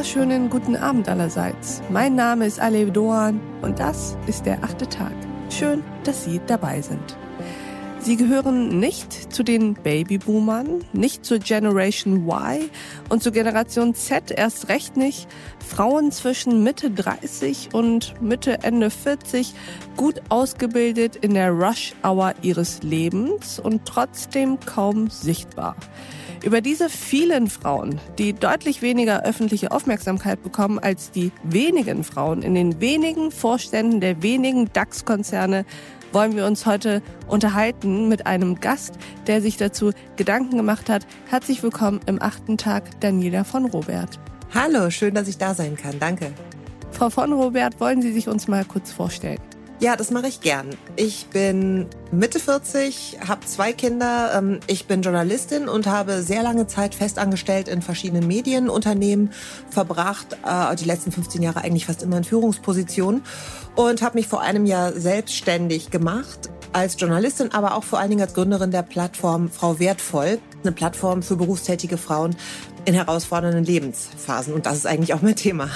wunderschönen guten Abend allerseits. Mein Name ist Alev Doan und das ist der achte Tag. Schön, dass Sie dabei sind. Sie gehören nicht zu den Babyboomern, nicht zur Generation Y und zur Generation Z erst recht nicht. Frauen zwischen Mitte 30 und Mitte Ende 40, gut ausgebildet in der Rush Hour ihres Lebens und trotzdem kaum sichtbar. Über diese vielen Frauen, die deutlich weniger öffentliche Aufmerksamkeit bekommen als die wenigen Frauen in den wenigen Vorständen der wenigen DAX-Konzerne, wollen wir uns heute unterhalten mit einem Gast, der sich dazu Gedanken gemacht hat. Herzlich willkommen im achten Tag, Daniela von Robert. Hallo, schön, dass ich da sein kann. Danke. Frau von Robert, wollen Sie sich uns mal kurz vorstellen? Ja, das mache ich gern. Ich bin Mitte 40, habe zwei Kinder. Ähm, ich bin Journalistin und habe sehr lange Zeit festangestellt in verschiedenen Medienunternehmen verbracht. Äh, die letzten 15 Jahre eigentlich fast immer in Führungspositionen. Und habe mich vor einem Jahr selbstständig gemacht als Journalistin, aber auch vor allen Dingen als Gründerin der Plattform Frau Wertvoll. Eine Plattform für berufstätige Frauen in herausfordernden Lebensphasen. Und das ist eigentlich auch mein Thema.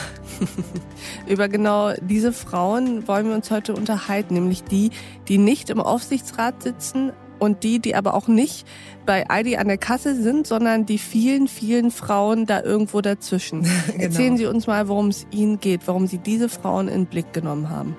Über genau diese Frauen wollen wir uns heute unterhalten, nämlich die, die nicht im Aufsichtsrat sitzen und die, die aber auch nicht bei Aldi an der Kasse sind, sondern die vielen, vielen Frauen da irgendwo dazwischen. genau. Erzählen Sie uns mal, worum es Ihnen geht, warum Sie diese Frauen in den Blick genommen haben.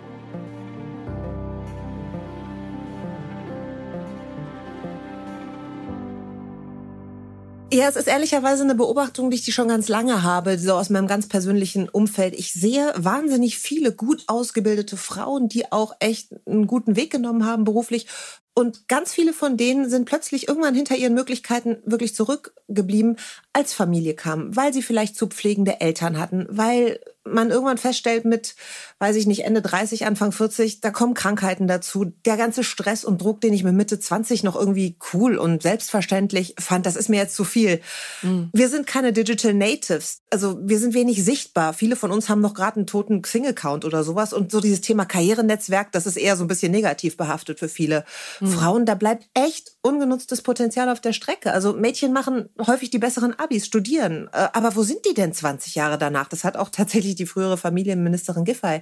Ja, es ist ehrlicherweise eine Beobachtung, die ich schon ganz lange habe, so aus meinem ganz persönlichen Umfeld. Ich sehe wahnsinnig viele gut ausgebildete Frauen, die auch echt einen guten Weg genommen haben beruflich. Und ganz viele von denen sind plötzlich irgendwann hinter ihren Möglichkeiten wirklich zurückgeblieben, als Familie kam, weil sie vielleicht zu pflegende Eltern hatten, weil man irgendwann feststellt mit, weiß ich nicht, Ende 30, Anfang 40, da kommen Krankheiten dazu. Der ganze Stress und Druck, den ich mit Mitte 20 noch irgendwie cool und selbstverständlich fand, das ist mir jetzt zu viel. Mhm. Wir sind keine Digital Natives. Also wir sind wenig sichtbar. Viele von uns haben noch gerade einen toten Xing-Account oder sowas. Und so dieses Thema Karrierenetzwerk, das ist eher so ein bisschen negativ behaftet für viele mhm. Frauen. Da bleibt echt ungenutztes Potenzial auf der Strecke. Also Mädchen machen häufig die besseren Abis, studieren. Äh, aber wo sind die denn 20 Jahre danach? Das hat auch tatsächlich die frühere Familienministerin Giffey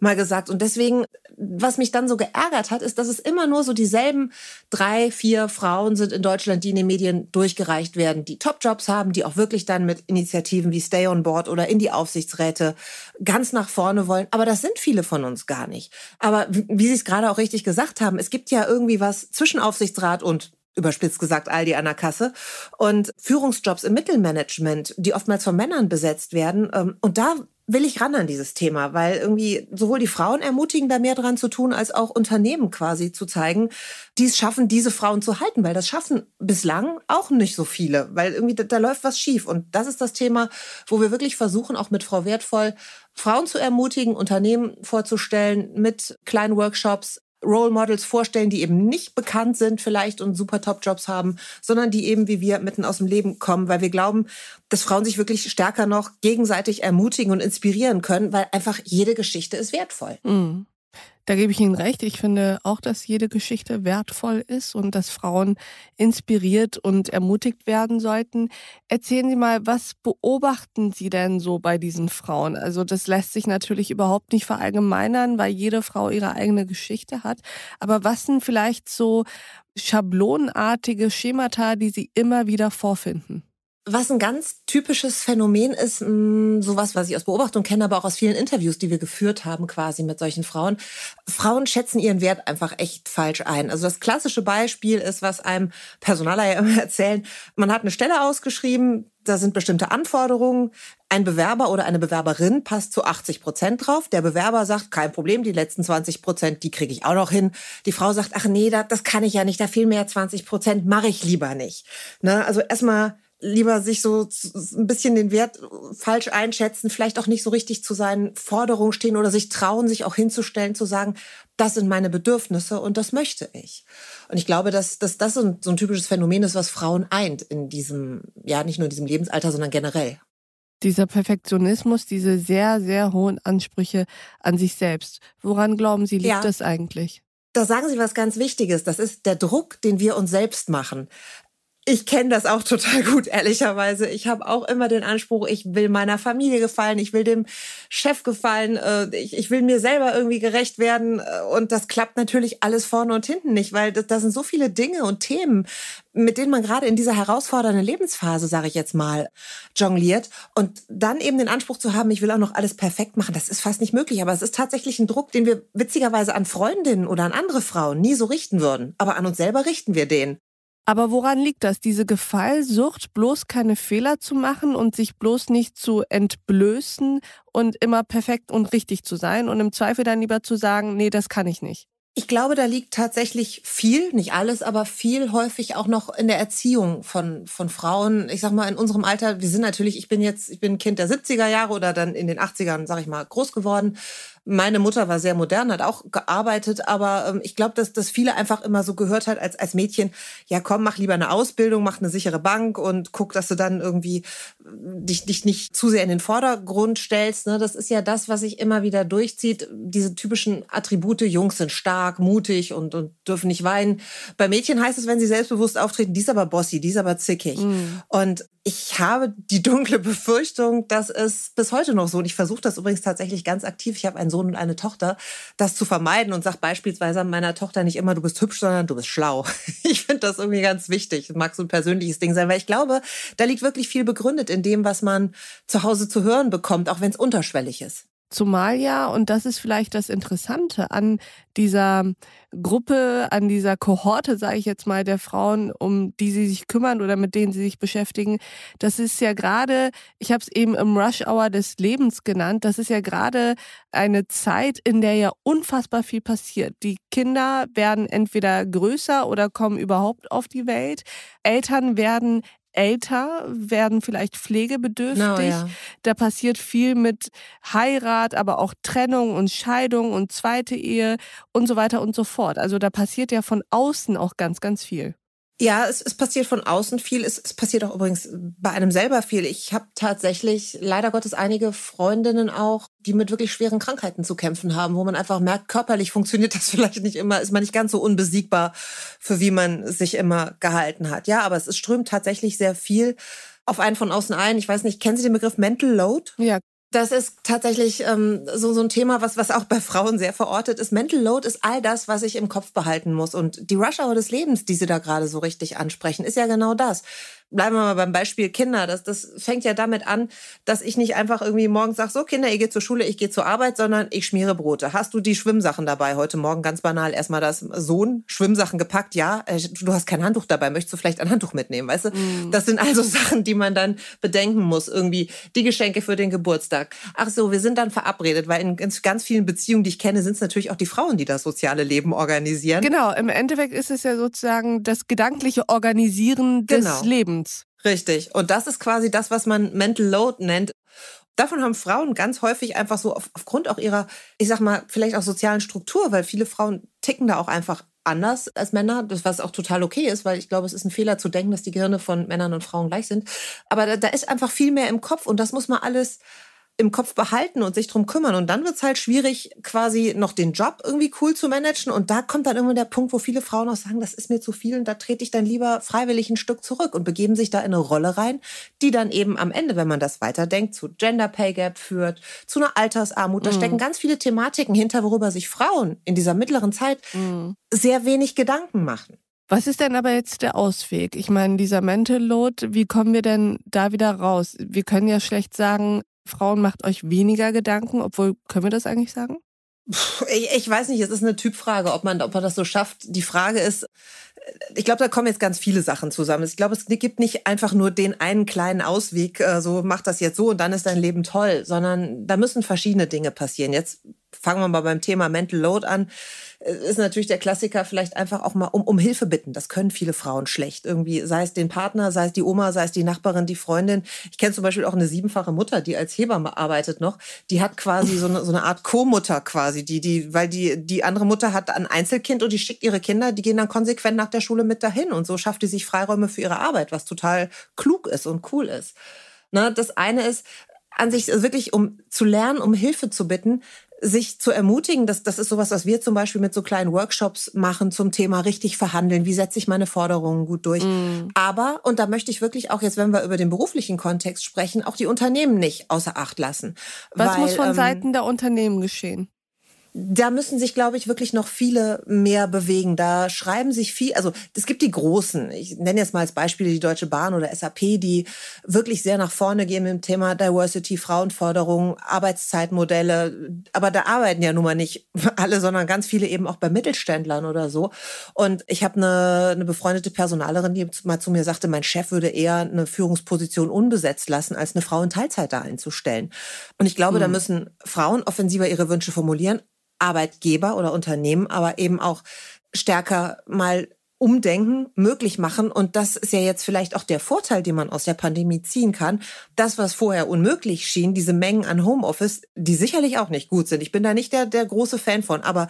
mal gesagt. Und deswegen, was mich dann so geärgert hat, ist, dass es immer nur so dieselben drei, vier Frauen sind in Deutschland, die in den Medien durchgereicht werden, die Top-Jobs haben, die auch wirklich dann mit Initiativen wie Stay on Board oder in die Aufsichtsräte ganz nach vorne wollen. Aber das sind viele von uns gar nicht. Aber wie Sie es gerade auch richtig gesagt haben, es gibt ja irgendwie was zwischen Aufsichtsrat und überspitzt gesagt Aldi an der Kasse und Führungsjobs im Mittelmanagement, die oftmals von Männern besetzt werden. Ähm, und da will ich ran an dieses Thema, weil irgendwie sowohl die Frauen ermutigen, da mehr dran zu tun, als auch Unternehmen quasi zu zeigen, die es schaffen, diese Frauen zu halten, weil das schaffen bislang auch nicht so viele, weil irgendwie da, da läuft was schief. Und das ist das Thema, wo wir wirklich versuchen, auch mit Frau Wertvoll Frauen zu ermutigen, Unternehmen vorzustellen, mit kleinen Workshops Role Models vorstellen, die eben nicht bekannt sind vielleicht und super Top-Jobs haben, sondern die eben wie wir mitten aus dem Leben kommen, weil wir glauben, dass Frauen sich wirklich stärker noch gegenseitig ermutigen und inspirieren können, weil einfach jede Geschichte ist wertvoll. Mhm. Da gebe ich Ihnen recht. Ich finde auch, dass jede Geschichte wertvoll ist und dass Frauen inspiriert und ermutigt werden sollten. Erzählen Sie mal, was beobachten Sie denn so bei diesen Frauen? Also das lässt sich natürlich überhaupt nicht verallgemeinern, weil jede Frau ihre eigene Geschichte hat. Aber was sind vielleicht so schablonartige Schemata, die Sie immer wieder vorfinden? Was ein ganz typisches Phänomen ist, mh, mm, sowas, was ich aus Beobachtung kenne, aber auch aus vielen Interviews, die wir geführt haben quasi mit solchen Frauen. Frauen schätzen ihren Wert einfach echt falsch ein. Also das klassische Beispiel ist, was einem Personaler ja immer erzählen. Man hat eine Stelle ausgeschrieben, da sind bestimmte Anforderungen. Ein Bewerber oder eine Bewerberin passt zu 80 Prozent drauf. Der Bewerber sagt, kein Problem, die letzten 20 Prozent, die kriege ich auch noch hin. Die Frau sagt, ach nee, das, das kann ich ja nicht, da fehlen mir ja 20 Prozent, mache ich lieber nicht. Ne? Also erstmal lieber sich so ein bisschen den Wert falsch einschätzen, vielleicht auch nicht so richtig zu seinen Forderungen stehen oder sich trauen, sich auch hinzustellen, zu sagen, das sind meine Bedürfnisse und das möchte ich. Und ich glaube, dass, dass das so ein, so ein typisches Phänomen ist, was Frauen eint in diesem, ja, nicht nur in diesem Lebensalter, sondern generell. Dieser Perfektionismus, diese sehr, sehr hohen Ansprüche an sich selbst. Woran glauben Sie, liegt ja. das eigentlich? Da sagen Sie was ganz Wichtiges. Das ist der Druck, den wir uns selbst machen Ich kenne das auch total gut, ehrlicherweise. Ich habe auch immer den Anspruch, ich will meiner Familie gefallen, ich will dem Chef gefallen, äh, ich, ich will mir selber irgendwie gerecht werden. Äh, und das klappt natürlich alles vorne und hinten nicht, weil das sind so viele Dinge und Themen, mit denen man gerade in dieser herausfordernden Lebensphase, sage ich jetzt mal, jongliert. Und dann eben den Anspruch zu haben, ich will auch noch alles perfekt machen, das ist fast nicht möglich. Aber es ist tatsächlich ein Druck, den wir witzigerweise an Freundinnen oder an andere Frauen nie so richten würden. Aber an uns selber richten wir den. Aber woran liegt das? Diese Gefallsucht, bloß keine Fehler zu machen und sich bloß nicht zu entblößen und immer perfekt und richtig zu sein und im Zweifel dann lieber zu sagen, nee, das kann ich nicht. Ich glaube, da liegt tatsächlich viel, nicht alles, aber viel häufig auch noch in der Erziehung von, von Frauen. Ich sag mal, in unserem Alter, wir sind natürlich, ich bin jetzt, ich bin Kind der 70er Jahre oder dann in den 80ern, sag ich mal, groß geworden. Meine Mutter war sehr modern, hat auch gearbeitet, aber ähm, ich glaube, dass, dass viele einfach immer so gehört hat als, als Mädchen, ja komm, mach lieber eine Ausbildung, mach eine sichere Bank und guck, dass du dann irgendwie äh, dich, dich nicht zu sehr in den Vordergrund stellst. Ne? Das ist ja das, was sich immer wieder durchzieht. Diese typischen Attribute, Jungs sind stark, mutig und, und dürfen nicht weinen. Bei Mädchen heißt es, wenn sie selbstbewusst auftreten, die ist aber bossy, die ist aber zickig. Mhm. Und ich habe die dunkle Befürchtung, dass es bis heute noch so, und ich versuche das übrigens tatsächlich ganz aktiv, ich habe einen Sohn und eine Tochter, das zu vermeiden und sage beispielsweise meiner Tochter nicht immer, du bist hübsch, sondern du bist schlau. Ich finde das irgendwie ganz wichtig. Das mag so ein persönliches Ding sein, weil ich glaube, da liegt wirklich viel begründet in dem, was man zu Hause zu hören bekommt, auch wenn es unterschwellig ist. Zumal ja, und das ist vielleicht das Interessante an dieser Gruppe, an dieser Kohorte, sage ich jetzt mal, der Frauen, um die sie sich kümmern oder mit denen sie sich beschäftigen, das ist ja gerade, ich habe es eben im Rush Hour des Lebens genannt, das ist ja gerade eine Zeit, in der ja unfassbar viel passiert. Die Kinder werden entweder größer oder kommen überhaupt auf die Welt. Eltern werden älter, werden vielleicht pflegebedürftig. No, ja. Da passiert viel mit Heirat, aber auch Trennung und Scheidung und zweite Ehe und so weiter und so fort. Also da passiert ja von außen auch ganz, ganz viel. Ja, es, es passiert von außen viel. Es, es passiert auch übrigens bei einem selber viel. Ich habe tatsächlich leider Gottes einige Freundinnen auch, die mit wirklich schweren Krankheiten zu kämpfen haben, wo man einfach merkt, körperlich funktioniert das vielleicht nicht immer, ist man nicht ganz so unbesiegbar, für wie man sich immer gehalten hat. Ja, aber es, es strömt tatsächlich sehr viel auf einen von außen ein. Ich weiß nicht, kennen Sie den Begriff Mental Load? Ja, das ist tatsächlich ähm, so, so ein Thema, was, was auch bei Frauen sehr verortet ist. Mental Load ist all das, was ich im Kopf behalten muss. Und die Rush Hour des Lebens, die Sie da gerade so richtig ansprechen, ist ja genau das bleiben wir mal beim Beispiel Kinder. Das, das fängt ja damit an, dass ich nicht einfach irgendwie morgens sage, so Kinder, ihr geht zur Schule, ich gehe zur Arbeit, sondern ich schmiere Brote. Hast du die Schwimmsachen dabei? Heute Morgen ganz banal erstmal das Sohn, Schwimmsachen gepackt. Ja, äh, du hast kein Handtuch dabei, möchtest du vielleicht ein Handtuch mitnehmen, weißt du? Mm. Das sind also Sachen, die man dann bedenken muss. Irgendwie die Geschenke für den Geburtstag. Ach so, wir sind dann verabredet, weil in ganz vielen Beziehungen, die ich kenne, sind es natürlich auch die Frauen, die das soziale Leben organisieren. Genau, im Endeffekt ist es ja sozusagen das gedankliche Organisieren des genau. Lebens. Richtig. Und das ist quasi das, was man Mental Load nennt. Davon haben Frauen ganz häufig einfach so auf, aufgrund auch ihrer, ich sag mal, vielleicht auch sozialen Struktur, weil viele Frauen ticken da auch einfach anders als Männer, das was auch total okay ist, weil ich glaube, es ist ein Fehler zu denken, dass die Gehirne von Männern und Frauen gleich sind. Aber da, da ist einfach viel mehr im Kopf und das muss man alles im Kopf behalten und sich drum kümmern. Und dann wird's halt schwierig, quasi noch den Job irgendwie cool zu managen. Und da kommt dann immer der Punkt, wo viele Frauen auch sagen, das ist mir zu viel und da trete ich dann lieber freiwillig ein Stück zurück und begeben sich da in eine Rolle rein, die dann eben am Ende, wenn man das weiterdenkt, zu Gender Pay Gap führt, zu einer Altersarmut. Da mhm. stecken ganz viele Thematiken hinter, worüber sich Frauen in dieser mittleren Zeit mhm. sehr wenig Gedanken machen. Was ist denn aber jetzt der Ausweg? Ich meine, dieser Mental Load, wie kommen wir denn da wieder raus? Wir können ja schlecht sagen, Frauen macht euch weniger Gedanken, obwohl, können wir das eigentlich sagen? Ich, ich weiß nicht, es ist eine Typfrage, ob man, ob man das so schafft. Die Frage ist, ich glaube, da kommen jetzt ganz viele Sachen zusammen. Ich glaube, es gibt nicht einfach nur den einen kleinen Ausweg, äh, so mach das jetzt so und dann ist dein Leben toll, sondern da müssen verschiedene Dinge passieren. Jetzt fangen wir mal beim Thema Mental Load an. Ist natürlich der Klassiker vielleicht einfach auch mal um, um Hilfe bitten. Das können viele Frauen schlecht. Irgendwie, sei es den Partner, sei es die Oma, sei es die Nachbarin, die Freundin. Ich kenne zum Beispiel auch eine siebenfache Mutter, die als Hebamme arbeitet noch. Die hat quasi so eine, so eine Art Co-Mutter quasi, die, die, weil die, die andere Mutter hat ein Einzelkind und die schickt ihre Kinder, die gehen dann konsequent nach der Schule mit dahin. Und so schafft die sich Freiräume für ihre Arbeit, was total klug ist und cool ist. Ne, das eine ist, an sich wirklich, um zu lernen, um Hilfe zu bitten, sich zu ermutigen, das, das ist sowas, was wir zum Beispiel mit so kleinen Workshops machen zum Thema richtig verhandeln. Wie setze ich meine Forderungen gut durch? Mm. Aber, und da möchte ich wirklich auch jetzt, wenn wir über den beruflichen Kontext sprechen, auch die Unternehmen nicht außer Acht lassen. Was weil, muss von ähm, Seiten der Unternehmen geschehen? Da müssen sich, glaube ich, wirklich noch viele mehr bewegen. Da schreiben sich viel, also es gibt die Großen, ich nenne jetzt mal als Beispiel die Deutsche Bahn oder SAP, die wirklich sehr nach vorne gehen im Thema Diversity, Frauenforderung, Arbeitszeitmodelle. Aber da arbeiten ja nun mal nicht alle, sondern ganz viele eben auch bei Mittelständlern oder so. Und ich habe eine, eine befreundete Personalerin, die mal zu mir sagte, mein Chef würde eher eine Führungsposition unbesetzt lassen, als eine Frau in Teilzeit da einzustellen. Und ich glaube, hm. da müssen Frauen offensiver ihre Wünsche formulieren Arbeitgeber oder Unternehmen, aber eben auch stärker mal Umdenken möglich machen. Und das ist ja jetzt vielleicht auch der Vorteil, den man aus der Pandemie ziehen kann. Das, was vorher unmöglich schien, diese Mengen an Homeoffice, die sicherlich auch nicht gut sind. Ich bin da nicht der, der große Fan von, aber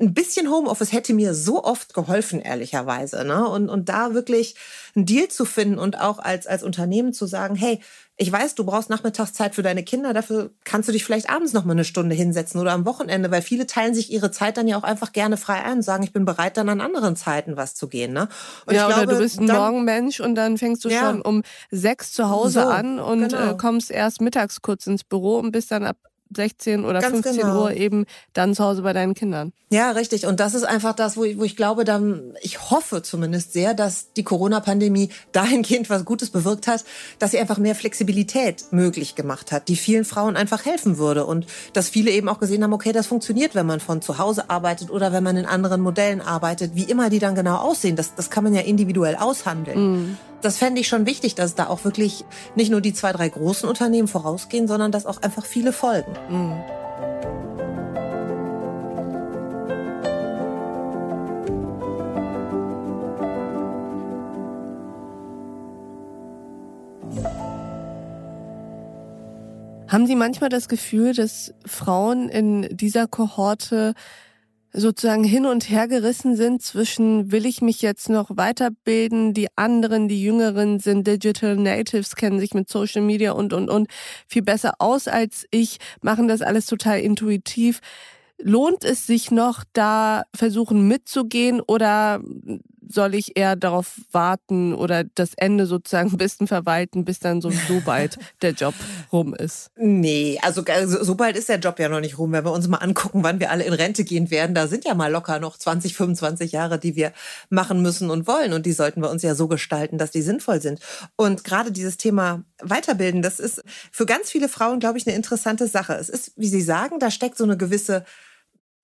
ein bisschen Homeoffice hätte mir so oft geholfen, ehrlicherweise. Ne? Und, und da wirklich einen Deal zu finden und auch als, als Unternehmen zu sagen, hey, ich weiß, du brauchst Nachmittagszeit für deine Kinder, dafür kannst du dich vielleicht abends noch mal eine Stunde hinsetzen oder am Wochenende, weil viele teilen sich ihre Zeit dann ja auch einfach gerne frei ein und sagen, ich bin bereit, dann an anderen Zeiten was zu gehen. Ne? Und ja, glaube, oder du bist ein dann, Morgenmensch und dann fängst du ja, schon um sechs zu Hause so, an und genau. äh, kommst erst mittags kurz ins Büro und bist dann ab 16 oder Ganz 15 genau. Uhr eben dann zu Hause bei deinen Kindern. Ja, richtig. Und das ist einfach das, wo ich, wo ich glaube, dann, ich hoffe zumindest sehr, dass die Corona-Pandemie dahingehend was Gutes bewirkt hat, dass sie einfach mehr Flexibilität möglich gemacht hat, die vielen Frauen einfach helfen würde. Und dass viele eben auch gesehen haben, okay, das funktioniert, wenn man von zu Hause arbeitet oder wenn man in anderen Modellen arbeitet, wie immer die dann genau aussehen. Das, das kann man ja individuell aushandeln. Mhm das fände ich schon wichtig, dass da auch wirklich nicht nur die zwei, drei großen Unternehmen vorausgehen, sondern dass auch einfach viele folgen. Mhm. Haben Sie manchmal das Gefühl, dass Frauen in dieser Kohorte sozusagen hin und her gerissen sind zwischen, will ich mich jetzt noch weiterbilden, die anderen, die Jüngeren sind Digital Natives, kennen sich mit Social Media und, und, und viel besser aus als ich, machen das alles total intuitiv. Lohnt es sich noch, da versuchen mitzugehen oder soll ich eher darauf warten oder das Ende sozusagen ein bisschen verwalten, bis dann sowieso bald der Job rum ist? Nee, also so bald ist der Job ja noch nicht rum. Wenn wir uns mal angucken, wann wir alle in Rente gehen werden, da sind ja mal locker noch 20, 25 Jahre, die wir machen müssen und wollen. Und die sollten wir uns ja so gestalten, dass die sinnvoll sind. Und gerade dieses Thema Weiterbilden, das ist für ganz viele Frauen, glaube ich, eine interessante Sache. Es ist, wie Sie sagen, da steckt so eine gewisse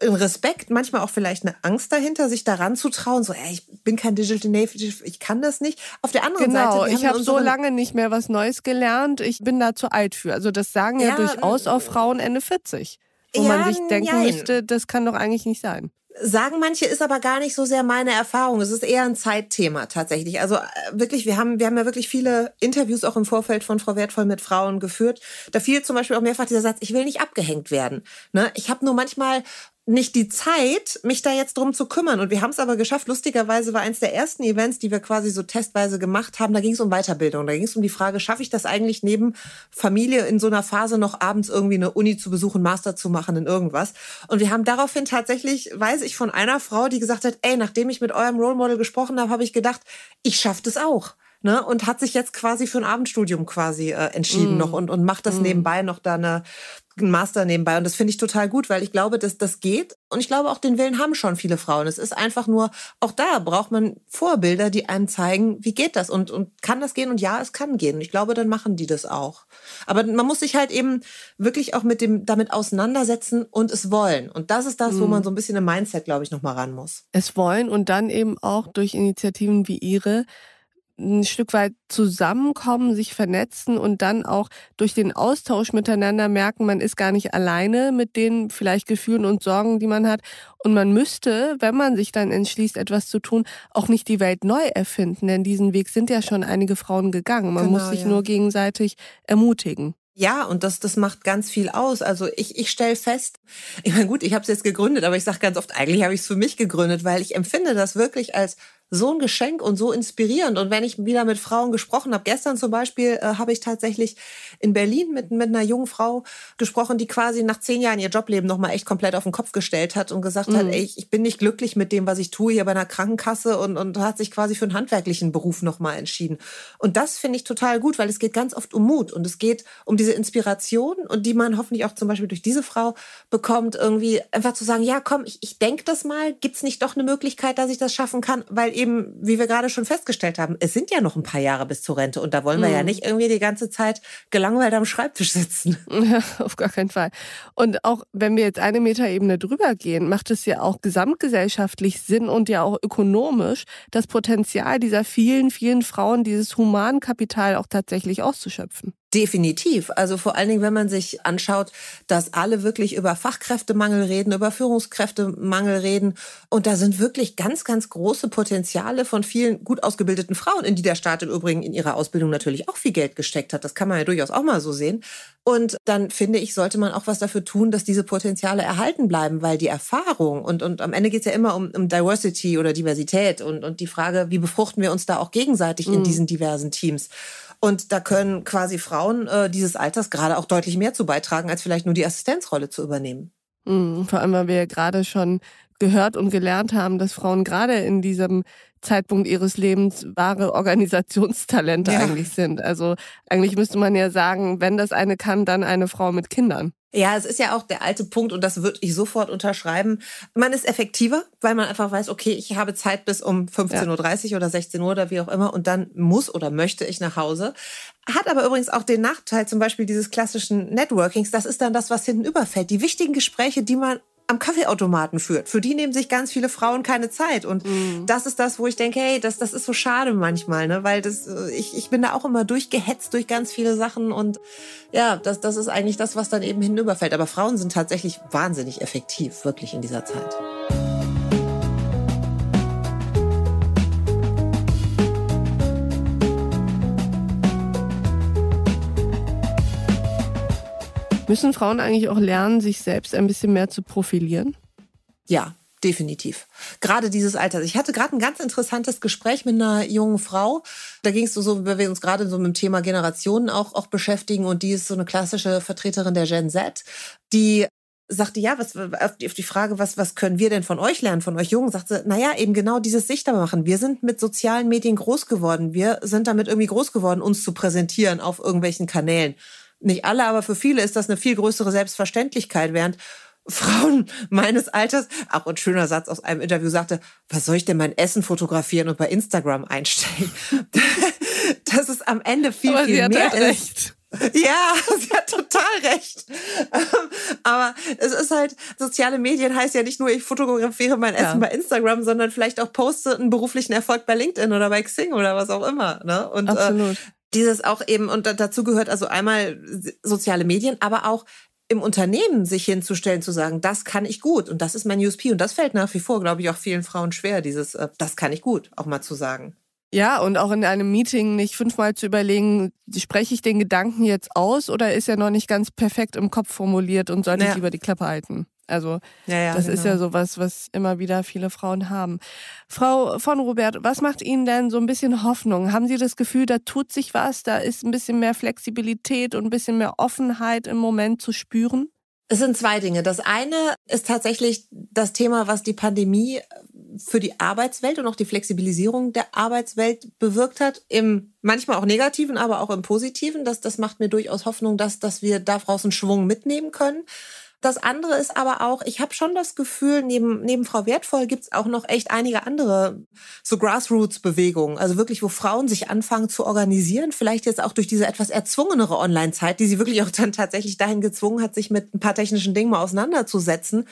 ein Respekt, manchmal auch vielleicht eine Angst dahinter, sich daran zu trauen, so, ey, ich bin kein Digital Native, ich kann das nicht. Auf der anderen genau, Seite. Genau, ich habe so lange nicht mehr was Neues gelernt, ich bin da zu alt für. Also das sagen ja, ja durchaus auch Frauen Ende 40. Wo ja, man sich denken nein. müsste, das kann doch eigentlich nicht sein. Sagen manche ist aber gar nicht so sehr meine Erfahrung. Es ist eher ein Zeitthema tatsächlich. Also äh, wirklich, wir haben, wir haben ja wirklich viele Interviews auch im Vorfeld von Frau Wertvoll mit Frauen geführt. Da fiel zum Beispiel auch mehrfach dieser Satz, ich will nicht abgehängt werden. Ne? Ich habe nur manchmal nicht die Zeit, mich da jetzt drum zu kümmern. Und wir haben es aber geschafft. Lustigerweise war eins der ersten Events, die wir quasi so testweise gemacht haben. Da ging es um Weiterbildung. Da ging es um die Frage, schaffe ich das eigentlich neben Familie in so einer Phase noch abends irgendwie eine Uni zu besuchen, Master zu machen in irgendwas? Und wir haben daraufhin tatsächlich, weiß ich von einer Frau, die gesagt hat, ey, nachdem ich mit eurem Role Model gesprochen habe, habe ich gedacht, ich schaffe das auch. Ne, und hat sich jetzt quasi für ein Abendstudium quasi äh, entschieden mm. noch und, und macht das mm. nebenbei noch da eine, einen Master nebenbei. Und das finde ich total gut, weil ich glaube, dass das geht. Und ich glaube, auch den Willen haben schon viele Frauen. Es ist einfach nur, auch da braucht man Vorbilder, die einem zeigen, wie geht das und, und kann das gehen? Und ja, es kann gehen. Und ich glaube, dann machen die das auch. Aber man muss sich halt eben wirklich auch mit dem, damit auseinandersetzen und es wollen. Und das ist das, mhm. wo man so ein bisschen im Mindset, glaube ich, nochmal ran muss. Es wollen und dann eben auch durch Initiativen wie Ihre ein Stück weit zusammenkommen, sich vernetzen und dann auch durch den Austausch miteinander merken, man ist gar nicht alleine mit den vielleicht Gefühlen und Sorgen, die man hat. Und man müsste, wenn man sich dann entschließt, etwas zu tun, auch nicht die Welt neu erfinden, denn diesen Weg sind ja schon einige Frauen gegangen. Man genau, muss sich ja. nur gegenseitig ermutigen. Ja, und das, das macht ganz viel aus. Also ich, ich stelle fest, ich meine, gut, ich habe es jetzt gegründet, aber ich sage ganz oft, eigentlich habe ich es für mich gegründet, weil ich empfinde das wirklich als so ein Geschenk und so inspirierend. Und wenn ich wieder mit Frauen gesprochen habe, gestern zum Beispiel äh, habe ich tatsächlich in Berlin mit, mit einer jungen Frau gesprochen, die quasi nach zehn Jahren ihr Jobleben nochmal echt komplett auf den Kopf gestellt hat und gesagt mhm. hat, ey, ich, ich bin nicht glücklich mit dem, was ich tue hier bei einer Krankenkasse und, und hat sich quasi für einen handwerklichen Beruf nochmal entschieden. Und das finde ich total gut, weil es geht ganz oft um Mut und es geht um diese Inspiration und die man hoffentlich auch zum Beispiel durch diese Frau bekommt, irgendwie einfach zu sagen, ja komm, ich, ich denke das mal, gibt's nicht doch eine Möglichkeit, dass ich das schaffen kann, weil eben, wie wir gerade schon festgestellt haben, es sind ja noch ein paar Jahre bis zur Rente und da wollen wir mhm. ja nicht irgendwie die ganze Zeit gelangweilt am Schreibtisch sitzen. Ja, auf gar keinen Fall. Und auch wenn wir jetzt eine Metaebene drüber gehen, macht es ja auch gesamtgesellschaftlich Sinn und ja auch ökonomisch, das Potenzial dieser vielen, vielen Frauen, dieses Humankapital auch tatsächlich auszuschöpfen. Definitiv. Also vor allen Dingen, wenn man sich anschaut, dass alle wirklich über Fachkräftemangel reden, über Führungskräftemangel reden. Und da sind wirklich ganz, ganz große Potenziale von vielen gut ausgebildeten Frauen, in die der Staat im Übrigen in ihrer Ausbildung natürlich auch viel Geld gesteckt hat. Das kann man ja durchaus auch mal so sehen. Und dann finde ich, sollte man auch was dafür tun, dass diese Potenziale erhalten bleiben, weil die Erfahrung und, und am Ende geht es ja immer um, um Diversity oder Diversität und, und die Frage, wie befruchten wir uns da auch gegenseitig in mhm. diesen diversen Teams. Und da können quasi Frauen äh, dieses Alters gerade auch deutlich mehr zu beitragen, als vielleicht nur die Assistenzrolle zu übernehmen. Mhm, vor allem, weil wir ja gerade schon gehört und gelernt haben, dass Frauen gerade in diesem Zeitpunkt ihres Lebens wahre Organisationstalente ja. eigentlich sind. Also eigentlich müsste man ja sagen, wenn das eine kann, dann eine Frau mit Kindern. Ja, es ist ja auch der alte Punkt und das würde ich sofort unterschreiben. Man ist effektiver, weil man einfach weiß, okay, ich habe Zeit bis um 15.30 Uhr oder 16 Uhr oder wie auch immer und dann muss oder möchte ich nach Hause. Hat aber übrigens auch den Nachteil zum Beispiel dieses klassischen Networkings, das ist dann das, was hinten überfällt. Die wichtigen Gespräche, die man am Kaffeeautomaten führt. Für die nehmen sich ganz viele Frauen keine Zeit. Und mhm. das ist das, wo ich denke, hey, das, das ist so schade manchmal, ne? Weil das, äh, ich, ich bin da auch immer durchgehetzt durch ganz viele Sachen. Und ja, das, das ist eigentlich das, was dann eben hinüberfällt. Aber Frauen sind tatsächlich wahnsinnig effektiv, wirklich in dieser Zeit. Müssen Frauen eigentlich auch lernen, sich selbst ein bisschen mehr zu profilieren? Ja, definitiv. Gerade dieses Alter. Ich hatte gerade ein ganz interessantes Gespräch mit einer jungen Frau. Da ging es so, weil wir uns gerade so mit dem Thema Generationen auch, auch beschäftigen. Und die ist so eine klassische Vertreterin der Gen Z, die sagte, ja, was, auf die, Frage, was, was können wir denn von euch lernen, von euch Jungen, sagte, naja, eben genau dieses Sichtbar machen. Wir sind mit sozialen Medien groß geworden. Wir sind damit irgendwie groß geworden, uns zu präsentieren auf irgendwelchen Kanälen nicht alle, aber für viele ist das eine viel größere Selbstverständlichkeit, während Frauen meines Alters, auch ein schöner Satz aus einem Interview sagte, was soll ich denn mein Essen fotografieren und bei Instagram einstellen? das ist am Ende viel, aber viel mehr halt ist. Ja, sie hat total recht. Aber es ist halt, soziale Medien heißt ja nicht nur, ich fotografiere mein Essen ja. bei Instagram, sondern vielleicht auch poste einen beruflichen Erfolg bei LinkedIn oder bei Xing oder was auch immer. Ne? Und äh, Absolut. Äh, dieses auch eben, und dazu gehört also einmal soziale Medien, aber auch im Unternehmen sich hinzustellen, zu sagen, das kann ich gut und das ist mein USP. Und das fällt nach wie vor, glaube ich, auch vielen Frauen schwer, dieses, äh, das kann ich gut, auch mal zu sagen. Ja, und auch in einem Meeting nicht fünfmal zu überlegen, spreche ich den Gedanken jetzt aus oder ist er noch nicht ganz perfekt im Kopf formuliert und sollte ja. ich lieber die Klappe halten? Also ja, ja, das genau. ist ja genau. sowas, was immer wieder viele Frauen haben. Frau von Robert, was macht Ihnen denn so ein bisschen Hoffnung? Haben Sie das Gefühl, da tut sich was, da ist ein bisschen mehr Flexibilität und ein bisschen mehr Offenheit im Moment zu spüren? Es sind zwei Dinge. Das eine ist tatsächlich das Thema, was die Pandemie für die Arbeitswelt und auch die Flexibilisierung der Arbeitswelt bewirkt hat. Im manchmal auch negativen, aber auch im positiven. Das, das macht mir durchaus Hoffnung, dass, dass wir daraus einen Schwung mitnehmen können. Das andere ist aber auch, ich habe schon das Gefühl, neben, neben Frau Wertvoll gibt's auch noch echt einige andere so Grassroots-Bewegungen. Also wirklich, wo Frauen sich anfangen zu organisieren, vielleicht jetzt auch durch diese etwas erzwungenere Online-Zeit, die sie wirklich auch dann tatsächlich dahin gezwungen hat, sich mit ein paar technischen Dingen mal auseinanderzusetzen.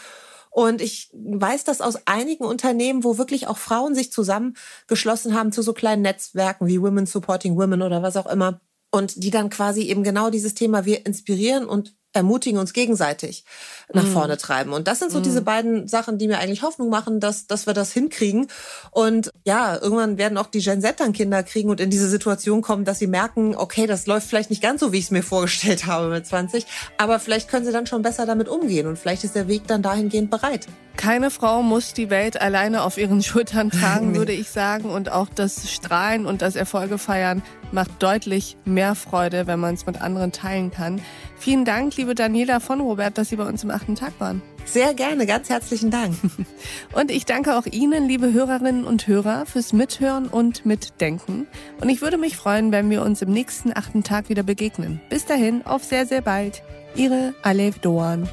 Und ich weiß das aus einigen Unternehmen, wo wirklich auch Frauen sich zusammengeschlossen haben zu so kleinen Netzwerken wie Women Supporting Women oder was auch immer. Und die dann quasi eben genau dieses Thema wir inspirieren und ermutigen uns gegenseitig nach mhm. vorne treiben. Und das sind so mm. diese beiden Sachen, die mir eigentlich Hoffnung machen, dass, dass wir das hinkriegen. Und ja, irgendwann werden auch die Gen Z dann Kinder kriegen und in diese Situation kommen, dass sie merken, okay, das läuft vielleicht nicht ganz so, wie ich es mir vorgestellt habe mit 20, aber vielleicht können sie dann schon besser damit umgehen und vielleicht ist der Weg dann dahingehend bereit. Keine Frau muss die Welt alleine auf ihren Schultern tragen, würde ich sagen. Und auch das Strahlen und das Erfolge feiern macht deutlich mehr Freude, wenn man es mit anderen teilen kann. Vielen Dank, liebe Daniela von Robert, dass Sie bei uns im achten Tag waren. Sehr gerne, ganz herzlichen Dank. Und ich danke auch Ihnen, liebe Hörerinnen und Hörer, fürs Mithören und Mitdenken. Und ich würde mich freuen, wenn wir uns im nächsten achten Tag wieder begegnen. Bis dahin, auf sehr, sehr bald. Ihre Alev Doan.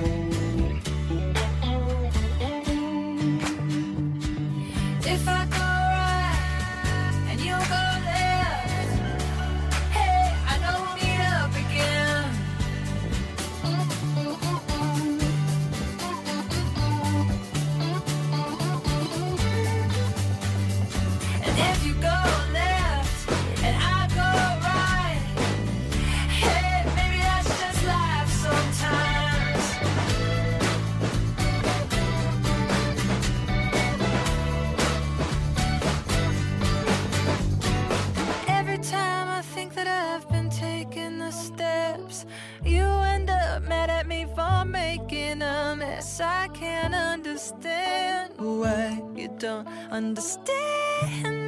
Bye. I can't understand why you don't understand